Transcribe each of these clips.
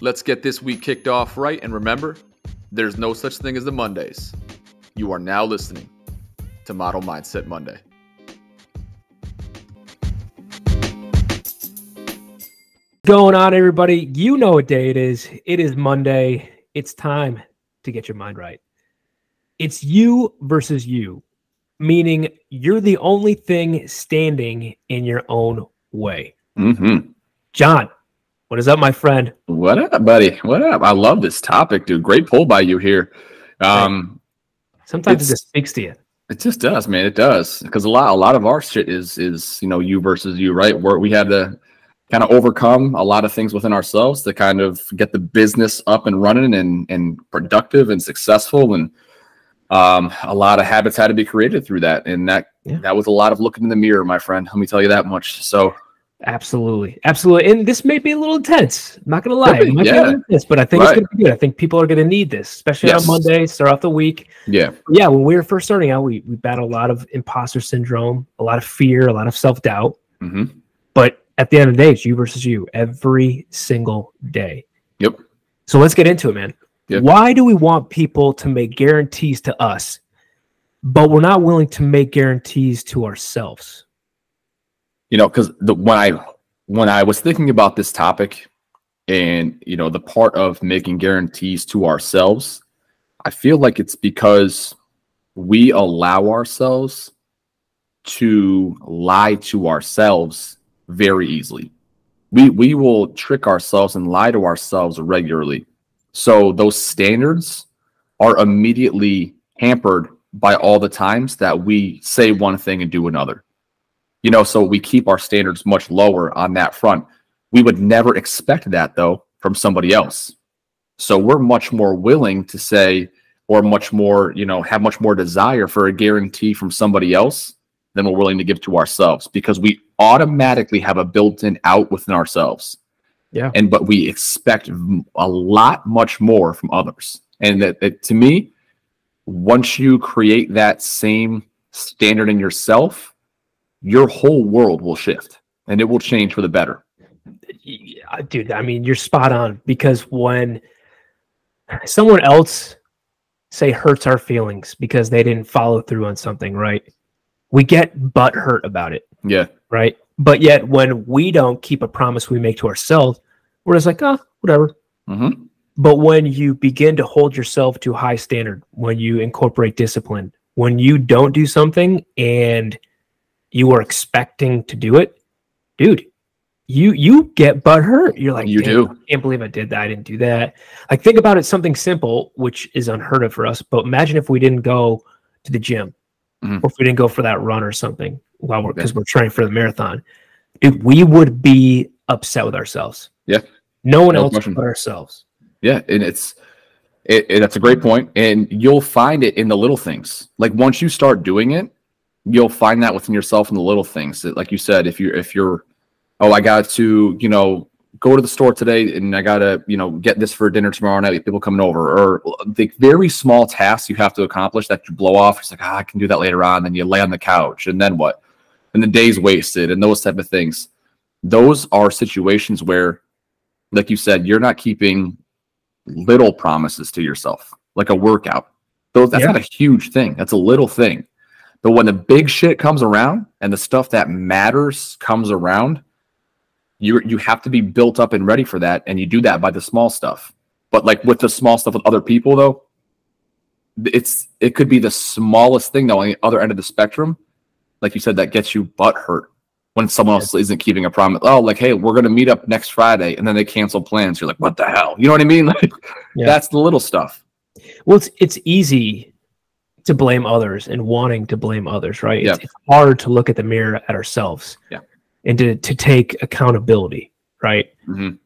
Let's get this week kicked off right. And remember, there's no such thing as the Mondays. You are now listening to Model Mindset Monday. Going on, everybody. You know what day it is. It is Monday. It's time to get your mind right. It's you versus you, meaning you're the only thing standing in your own way. Mm-hmm. John, what is up, my friend? What up, buddy? What up? I love this topic, dude. Great pull by you here. Um, Sometimes it just speaks to you. It just does, man. It does because a lot, a lot of our shit is is you know you versus you, right? Where we had to kind of overcome a lot of things within ourselves to kind of get the business up and running and and productive and successful, and um, a lot of habits had to be created through that, and that Yeah. that was a lot of looking in the mirror, my friend. Let me tell you that much. So Absolutely. Absolutely. And this may be a little intense. I'm not going to lie. Be, It might be a yeah. little intense, but I think it's going to be good. I think people are going to need this, especially Yes. on Monday, start off the week. yeah, yeah, when we were first starting out, we we battled a lot of imposter syndrome, a lot of fear, a lot of self doubt. hmm But at the end of the day, it's you versus you every single day. yep, So let's get into it, man. Yep. Why do we want people to make guarantees to us, but we're not willing to make guarantees to ourselves? You know because the when i when i was thinking about this topic and you know the part of making guarantees to ourselves i feel like it's because we allow ourselves to lie to ourselves very easily. We we will trick ourselves and lie to ourselves regularly. So those standards are immediately hampered by all the times that we say one thing and do another you know so we keep our standards much lower on that front. We would never expect that though from somebody else. So we're much more willing to say or much more you know have much more desire for a guarantee from somebody else than we're willing to give to ourselves because we automatically have a built-in out within ourselves. Yeah. and but we expect a lot much more from others. And that, that to me once you create that same standard in yourself your whole world will shift and it will change for the better. Yeah, dude, I mean, you're spot on because when someone else say hurts our feelings because they didn't follow through on something, right? We get butt hurt about it, Yeah. right? But yet when we don't keep a promise we make to ourselves, we're just like, oh, whatever. Mm-hmm. But when you begin to hold yourself to a high standard, when you incorporate discipline, when you don't do something and you were expecting to do it, dude, you you get butt hurt. You're like, You do. I can't believe I did that. I didn't do that. Like, think about it, something simple, which is unheard of for us. But imagine if we didn't go to the gym, Mhm. or if we didn't go for that run or something while we're Yeah. because we're training for the marathon. Dude, we would be upset with ourselves. Yeah. No one No else question. but ourselves. Yeah, and it's it, it- that's a great point, and you'll find it in the little things. Like once you start doing it, you'll find that within yourself in the little things. That, like you said, if you're if you're, oh, I got to you know go to the store today, and I gotta you know get this for dinner tomorrow night. People coming over, or the very small tasks you have to accomplish that you blow off. It's like ah, I can do that later on. Then you lay on the couch, and then what? And the day's wasted, and those type of things. Those are situations where, like you said, you're not keeping little promises to yourself, like a workout. Those that's Yeah. not a huge thing. That's a little thing. But when the big shit comes around and the stuff that matters comes around, you you have to be built up and ready for that. And you do that by the small stuff. But like with the small stuff with other people though, it's it could be the smallest thing though on the other end of the spectrum. Like you said, that gets you butt hurt when someone else isn't keeping a promise. Oh, like, hey, we're gonna meet up next Friday, and then they cancel plans. You're like, what the hell? You know what I mean? Like, Yeah. that's the little stuff. Well, it's it's easy to blame others and wanting to blame others, right? It's, it's hard to look at the mirror at ourselves, Yeah. and to to take accountability, right? Mhm.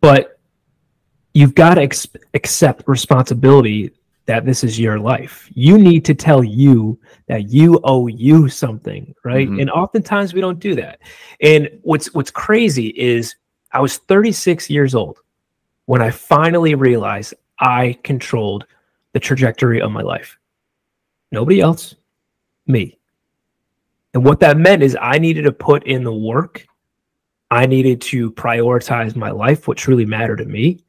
But you've got to ex- accept responsibility that this is your life. You need to tell you that you owe you something, right? Mhm. And oftentimes we don't do that. And what's what's crazy is I was 36 years old when I finally realized I controlled the trajectory of my life. Nobody else, me. And what that meant is I needed to put in the work. I needed to prioritize my life, what truly mattered to me.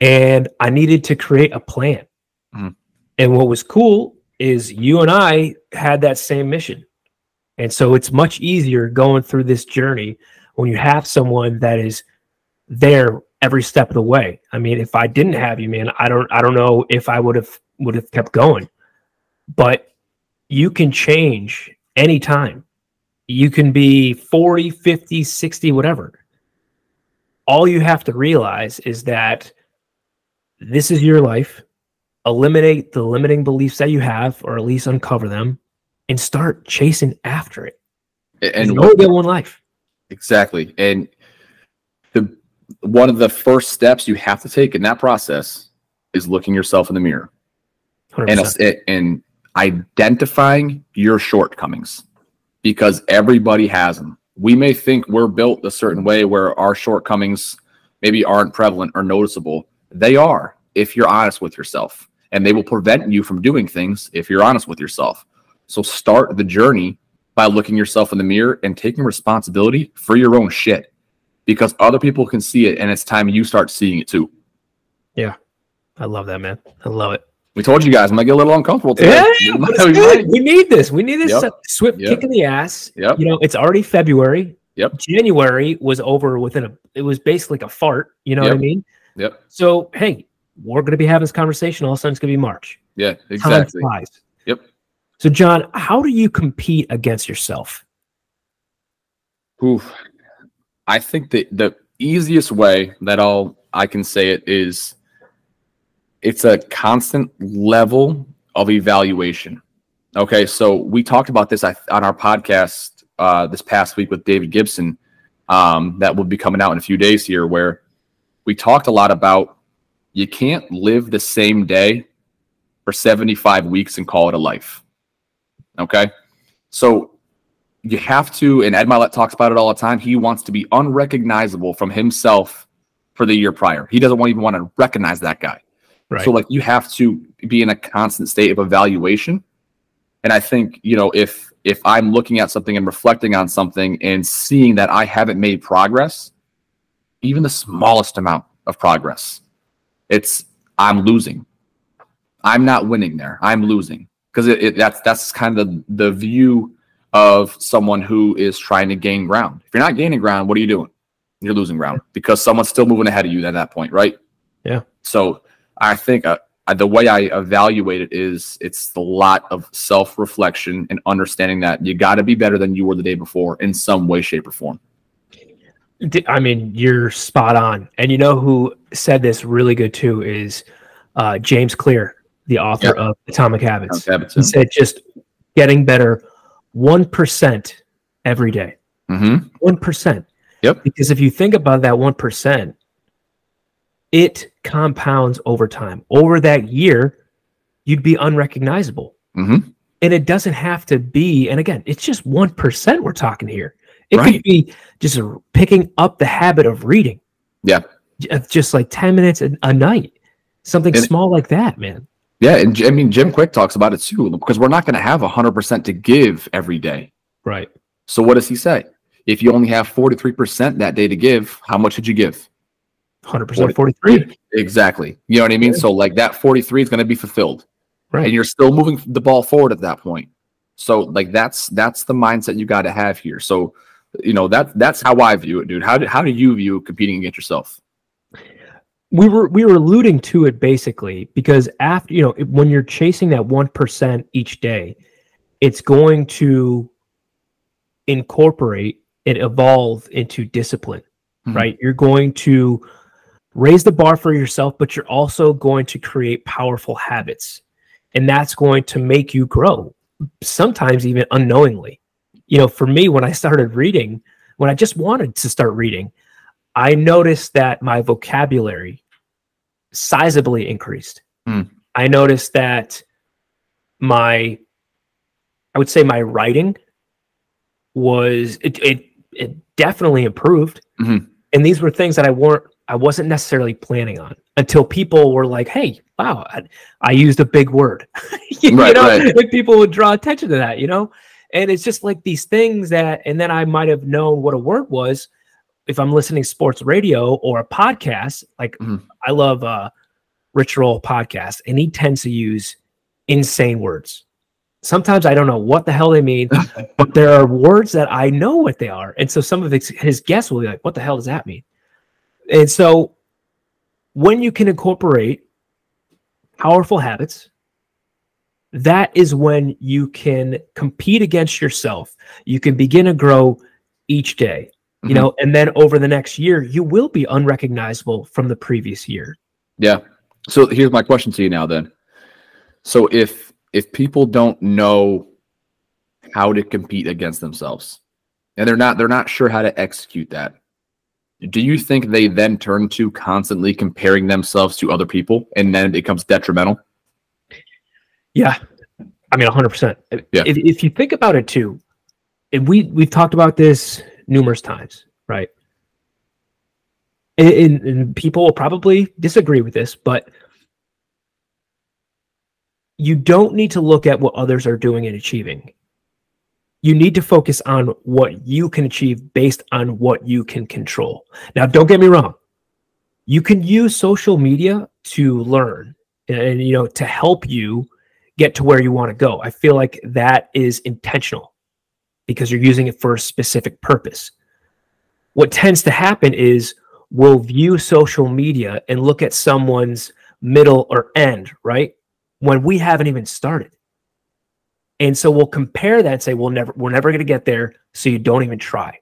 and I needed to create a plan. Mhm. And what was cool is you and I had that same mission. And so it's much easier going through this journey when you have someone that is there every step of the way. I mean, if I didn't have you, man, I don't I don't know if I would have would have kept going. But you can change anytime. You can be 40, 50, 60, whatever. All you have to realize is that this is your life. Eliminate the limiting beliefs that you have, or at least uncover them, and start chasing after it. And you only get one life. Exactly. And the one of the first steps you have to take in that process is looking yourself in the mirror 100%. and and identifying your shortcomings because everybody has them. We may think we're built a certain way where our shortcomings maybe aren't prevalent or noticeable. They are if you're honest with yourself, and they will prevent you from doing things if you're honest with yourself. So start the journey by looking yourself in the mirror and taking responsibility for your own shit because other people can see it and it's time you start seeing it too. Yeah. I love that, man. I love it. We told you guys, I might get a little uncomfortable today. Yeah, We we need this. We need this Yep. swift Yep. kick in the ass. Yep. You know, it's already February. Yep. January was over within a. It was basically like a fart. You know what I mean? Yep. So hey, we're going to be having this conversation. All of a sudden, it's to be March. Yeah, exactly. Yep. So John, how do you compete against yourself? Oof. I think that the easiest way that I'll I can say it is it's a constant level of evaluation. Okay, so we talked about this on our podcast uh, this past week with David Gibson. Um, that will be coming out in a few days here, where we talked a lot about you can't live the same day for 75 weeks and call it a life. Okay, so you have to, and Ed Mylett talks about it all the time. He wants to be unrecognizable from himself for the year prior. He doesn't even want to recognize that guy. Right. So like you have to be in a constant state of evaluation. And I think, you know, if if I'm looking at something and reflecting on something and seeing that I haven't made progress, even the smallest amount of progress, it's I'm losing. I'm not winning there. I'm losing. Because it, it that's that's kind of the, the view of someone who is trying to gain ground. If you're not gaining ground, what are you doing? You're losing ground because someone's still moving ahead of you at that point, right? Yeah. So I think uh, the way I evaluate it is it's a lot of self reflection and understanding that you got to be better than you were the day before in some way, shape, or form. I mean, you're spot on. And you know who said this really good too is uh, James Clear, the author Yep. of Atomic Habits. Habits. He said just getting better 1% every day. Mm-hmm. 1%. Yep. Because if you think about that 1%, it compounds over time. Over that year, you'd be unrecognizable. Mm-hmm. And it doesn't have to be, and again, it's just 1% we're talking here. It could be just picking up the habit of reading. Yeah. Just like 10 minutes a, a night. Something And- small like that, man. Yeah. And I mean, Jim Kwik talks about it too, because we're not going to have 100% to give every day. Right. So what does he say? If you only have 43% that day to give, how much did you give? 100% 43. Exactly. You know what I mean? So like that 43 is going to be fulfilled. Right. and you're still moving the ball forward at that point. So like that's that's the mindset you got to have here. So you know that that's how I view it, dude. How do how do you view competing against yourself? we were we were alluding to it basically because after you know when you're chasing that 1% each day it's going to incorporate and evolve into discipline Mhm. right you're going to raise the bar for yourself but you're also going to create powerful habits and that's going to make you grow sometimes even unknowingly you know for me when i started reading when i just wanted to start reading I noticed that my vocabulary sizably increased. Hmm. I noticed that my, I would say my writing was it it, it definitely improved, Mhm. and these were things that I weren't I wasn't necessarily planning on until people were like, "Hey, wow, I, I used a big word," you Right, know, right. and people would draw attention to that, you know, and it's just like these things that, and then I might have known what a word was if I'm listening sports radio or a podcast, like Mhm. I love uh Rich Roll podcast, and he tends to use insane words. Sometimes I don't know what the hell they mean, but there are words that I know what they are. And so some of his, his guests will be like, what the hell does that mean? And so when you can incorporate powerful habits, that is when you can compete against yourself. You can begin to grow each day, you Mhm. know, and then over the next year, you will be unrecognizable from the previous year. Yeah. So here's my question to you now then. So if if people don't know how to compete against themselves and they're not they're not sure how to execute that, do you think they then turn to constantly comparing themselves to other people and then it becomes detrimental? Yeah. I mean, 100%. Yeah. If, if you think about it too, and we, we've talked about this numerous times, right? And, and, and people will probably disagree with this, but you don't need to look at what others are doing and achieving. You need to focus on what you can achieve based on what you can control. Now, don't get me wrong. You can use social media to learn and, and you know to help you get to where you want to go. I feel like that is intentional because you're using it for a specific purpose. What tends to happen is we'll view social media and look at someone's middle or end, right? When we haven't even started. And so we'll compare that and say, we'll never, we're never going to get there. So you don't even try.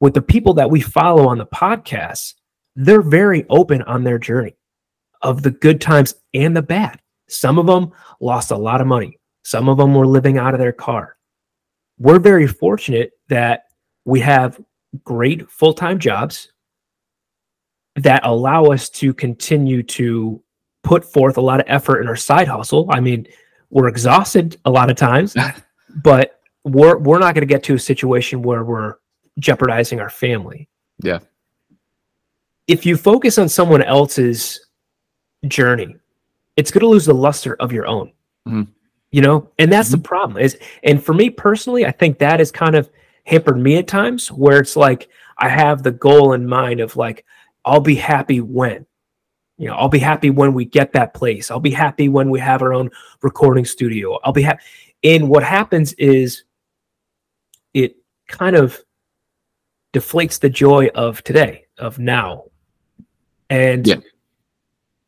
With the people that we follow on the podcast, they're very open on their journey of the good times and the bad. Some of them lost a lot of money. Some of them were living out of their car. We're very fortunate that we have great full time jobs that allow us to continue to put forth a lot of effort in our side hustle. I mean, we're exhausted a lot of times, but we're we're not going to get to a situation where we're jeopardizing our family. Yeah. If you focus on someone else's journey, it's going to lose the luster of your own. Mhm. You know, and that's the problem is and for me personally, I think that has kind of hampered me at times where it's like I have the goal in mind of like I'll be happy when you know, I'll be happy when we get that place. I'll be happy when we have our own recording studio. I'll be happy. And what happens is it kind of deflates the joy of today, of now. And Yeah.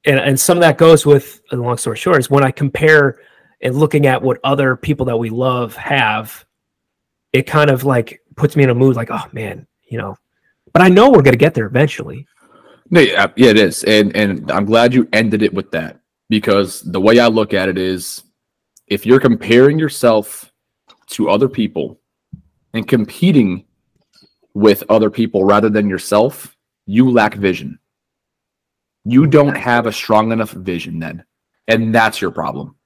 and, and some of that goes with a long story short is when I compare and looking at what other people that we love have, it kind of like puts me in a mood like, oh man, you know, but I know we're gonna get there eventually. No, yeah, yeah, it is, and and I'm glad you ended it with that because the way I look at it is, if you're comparing yourself to other people and competing with other people rather than yourself, you lack vision. You don't have a strong enough vision then, and that's your problem.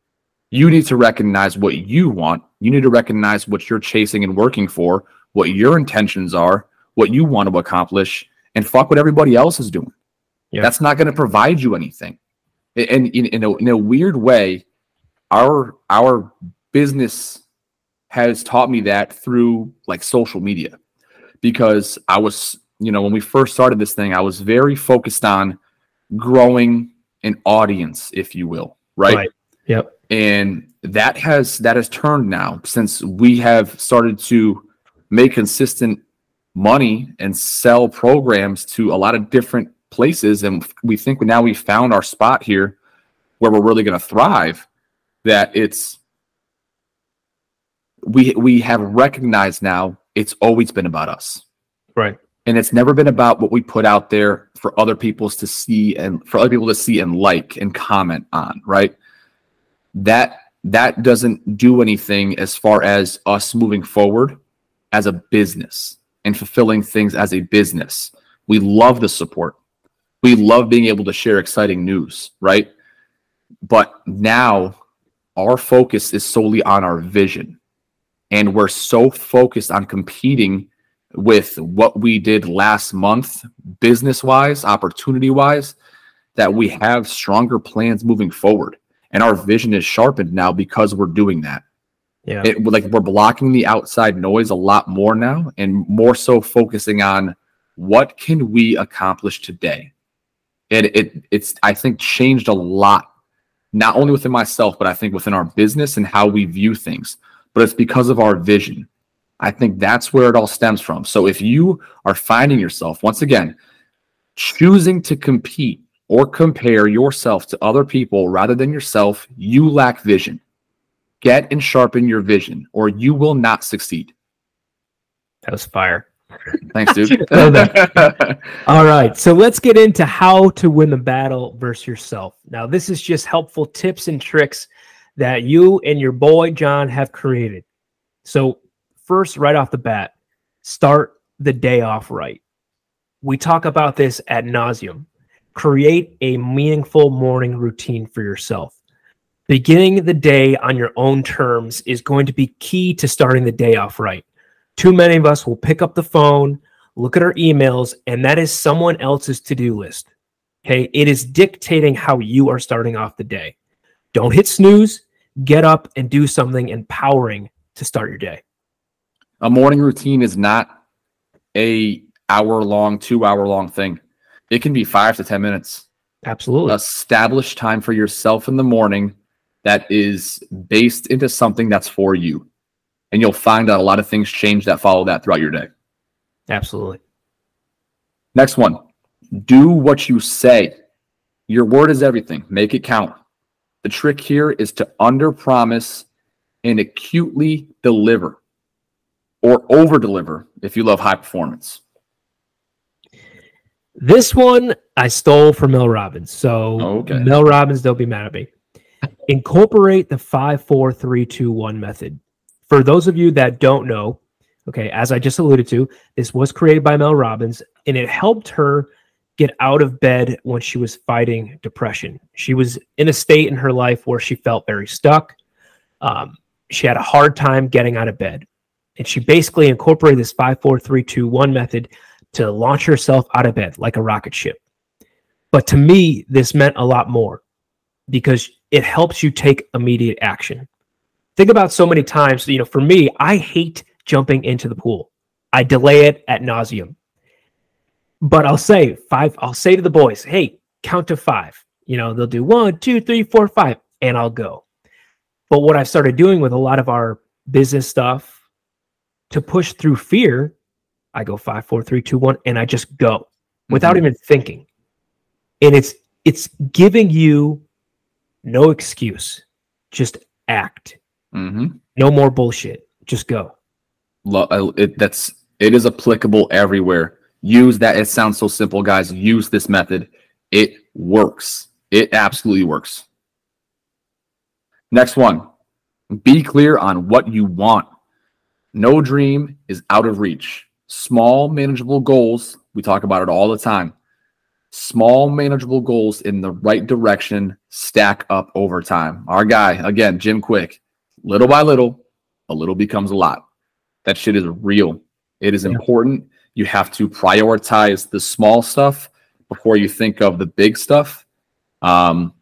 You need to recognize what you want. You need to recognize what you're chasing and working for, what your intentions are, what you want to accomplish, and fuck what everybody else is doing. Yeah. That's not going to provide you anything. And in, in, a, in a weird way, our our business has taught me that through like social media, because I was, you know, when we first started this thing, I was very focused on growing an audience, if you will, right? Right. Yep. and that has that has turned now since we have started to make consistent money and sell programs to a lot of different places and we think now we found our spot here where we're really going to thrive that it's we we have recognized now it's always been about us. Right. and it's never been about what we put out there for other people's to see and for other people to see and like and comment on right? That that doesn't do anything as far as us moving forward as a business and fulfilling things as a business. We love the support we love being able to share exciting news right but now our focus is solely on our vision and we're so focused on competing with what we did last month, business wise, opportunity wise, that we have stronger plans moving forward. And our vision is sharpened now because we're doing that. Yeah. It like we're blocking the outside noise a lot more now and more so focusing on what can we accomplish today? It it it's I think changed a lot, not only within myself, but I think within our business and how we view things. But it's because of our vision. I think that's where it all stems from. So if you are finding yourself once again choosing to compete or compare yourself to other people rather than yourself, you lack vision. Get and sharpen your vision, or you will not succeed. That was fire. Thanks, dude. All right. So let's get into how to win the battle versus yourself. Now, this is just helpful tips and tricks that you and your boy John have created. So, first, right off the bat, start the day off right. We talk about this at nauseum. Create a meaningful morning routine for yourself. Beginning the day on your own terms is going to be key to starting the day off right. Too many of us will pick up the phone, look at our emails, and that is someone else's to do list. Okay. It is dictating how you are starting off the day. Don't hit snooze, get up and do something empowering to start your day. A morning routine is not a hour long, two hour long thing. It can be five to 10 minutes. Absolutely. Establish time for yourself in the morning that is based into something that's for you and you'll find that a lot of things change that follow that throughout your day. Absolutely. Next one do what you say. Your word is everything, make it count. The trick here is to under promise and acutely deliver or over deliver if you love high performance. This one I stole from Mel Robbins. So, okay. Mel Robbins, don't be mad at me. Incorporate the five, four, three, two, one method for those of you that don't know, okay, as I just alluded to, this was created by Mel Robbins and it helped her get out of bed when she was fighting depression. She was in a state in her life where she felt very stuck. Um, she had a hard time getting out of bed. And she basically incorporated this five, four, three, two, one method to launch herself out of bed like a rocket ship. But to me, this meant a lot more because it helps you take immediate action think about so many times, you know, for me, I hate jumping into the pool. I delay it at nauseum. But I'll say five, I'll say to the boys, hey, count to five. You know, they'll do one, two, three, four, five, and I'll go. But what I've started doing with a lot of our business stuff to push through fear, I go five, four, three, two, one, and I just go without mm-hmm. even thinking. And it's it's giving you no excuse. Just act. Mm-hmm. No more bullshit. Just go. It, that's it is applicable everywhere. Use that. It sounds so simple, guys. Use this method. It works. It absolutely works. Next one. Be clear on what you want. No dream is out of reach. Small, manageable goals. We talk about it all the time. Small, manageable goals in the right direction stack up over time. Our guy, again, Jim Kwik, little by little, a little becomes a lot. That shit is real. It is yeah. important. You have to prioritize the small stuff before you think of the big stuff um,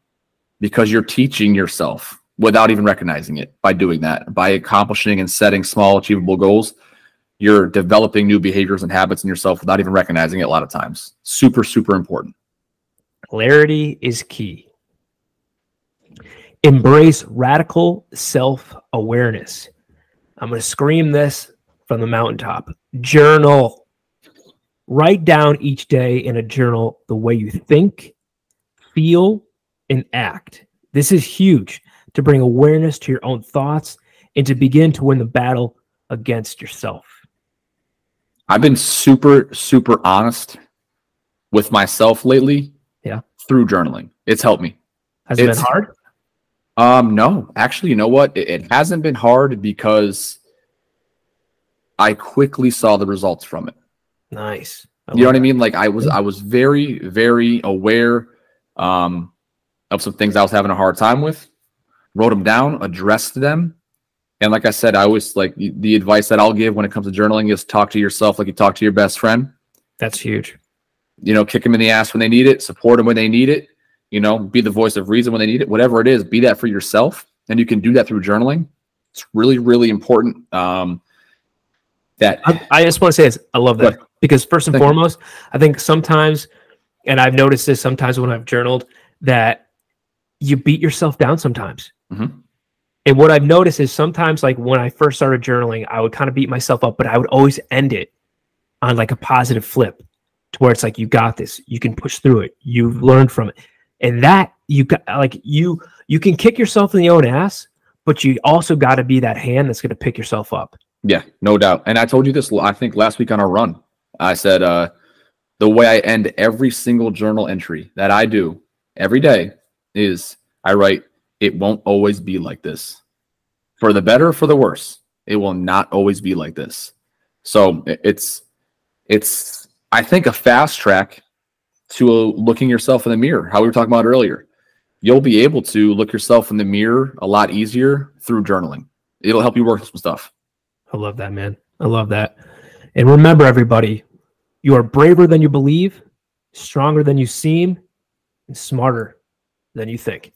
because you're teaching yourself without even recognizing it by doing that. By accomplishing and setting small, achievable goals, you're developing new behaviors and habits in yourself without even recognizing it a lot of times. Super, super important. Clarity is key. Embrace radical self awareness. I'm going to scream this from the mountaintop. Journal. Write down each day in a journal the way you think, feel, and act. This is huge to bring awareness to your own thoughts and to begin to win the battle against yourself. I've been super, super honest with myself lately. Yeah. Through journaling. It's helped me. Has it been hard? Um, no, actually, you know what? It, it hasn't been hard because I quickly saw the results from it. Nice. You know what I mean? Like I was, I was very, very aware um, of some things I was having a hard time with. Wrote them down, addressed them, and like I said, I always like the advice that I'll give when it comes to journaling is talk to yourself like you talk to your best friend. That's huge. You know, kick them in the ass when they need it, support them when they need it, you know, be the voice of reason when they need it, whatever it is, be that for yourself. And you can do that through journaling. It's really, really important. Um, that I, I just want to say this. I love that. Because first and Thank you. foremost, I think sometimes, and I've noticed this sometimes when I've journaled, that you beat yourself down sometimes. Mhm. And what I've noticed is sometimes, like when I first started journaling, I would kind of beat myself up, but I would always end it on like a positive flip to where it's like, you got this, you can push through it, you've learned from it. And that you got like you you can kick yourself in the own ass, but you also got to be that hand that's going to pick yourself up. Yeah, no doubt. And I told you this, I think last week on our run. I said, uh, the way I end every single journal entry that I do every day is I write, it won't always be like this. For the better, for the worse, it will not always be like this. So it's, it's, I think, a fast track to uh, looking yourself in the mirror, how we were talking about earlier. You'll be able to look yourself in the mirror a lot easier through journaling. It'll help you work some stuff. I love that, man. I love that. And remember, everybody, you are braver than you believe, stronger than you seem, and smarter than you think.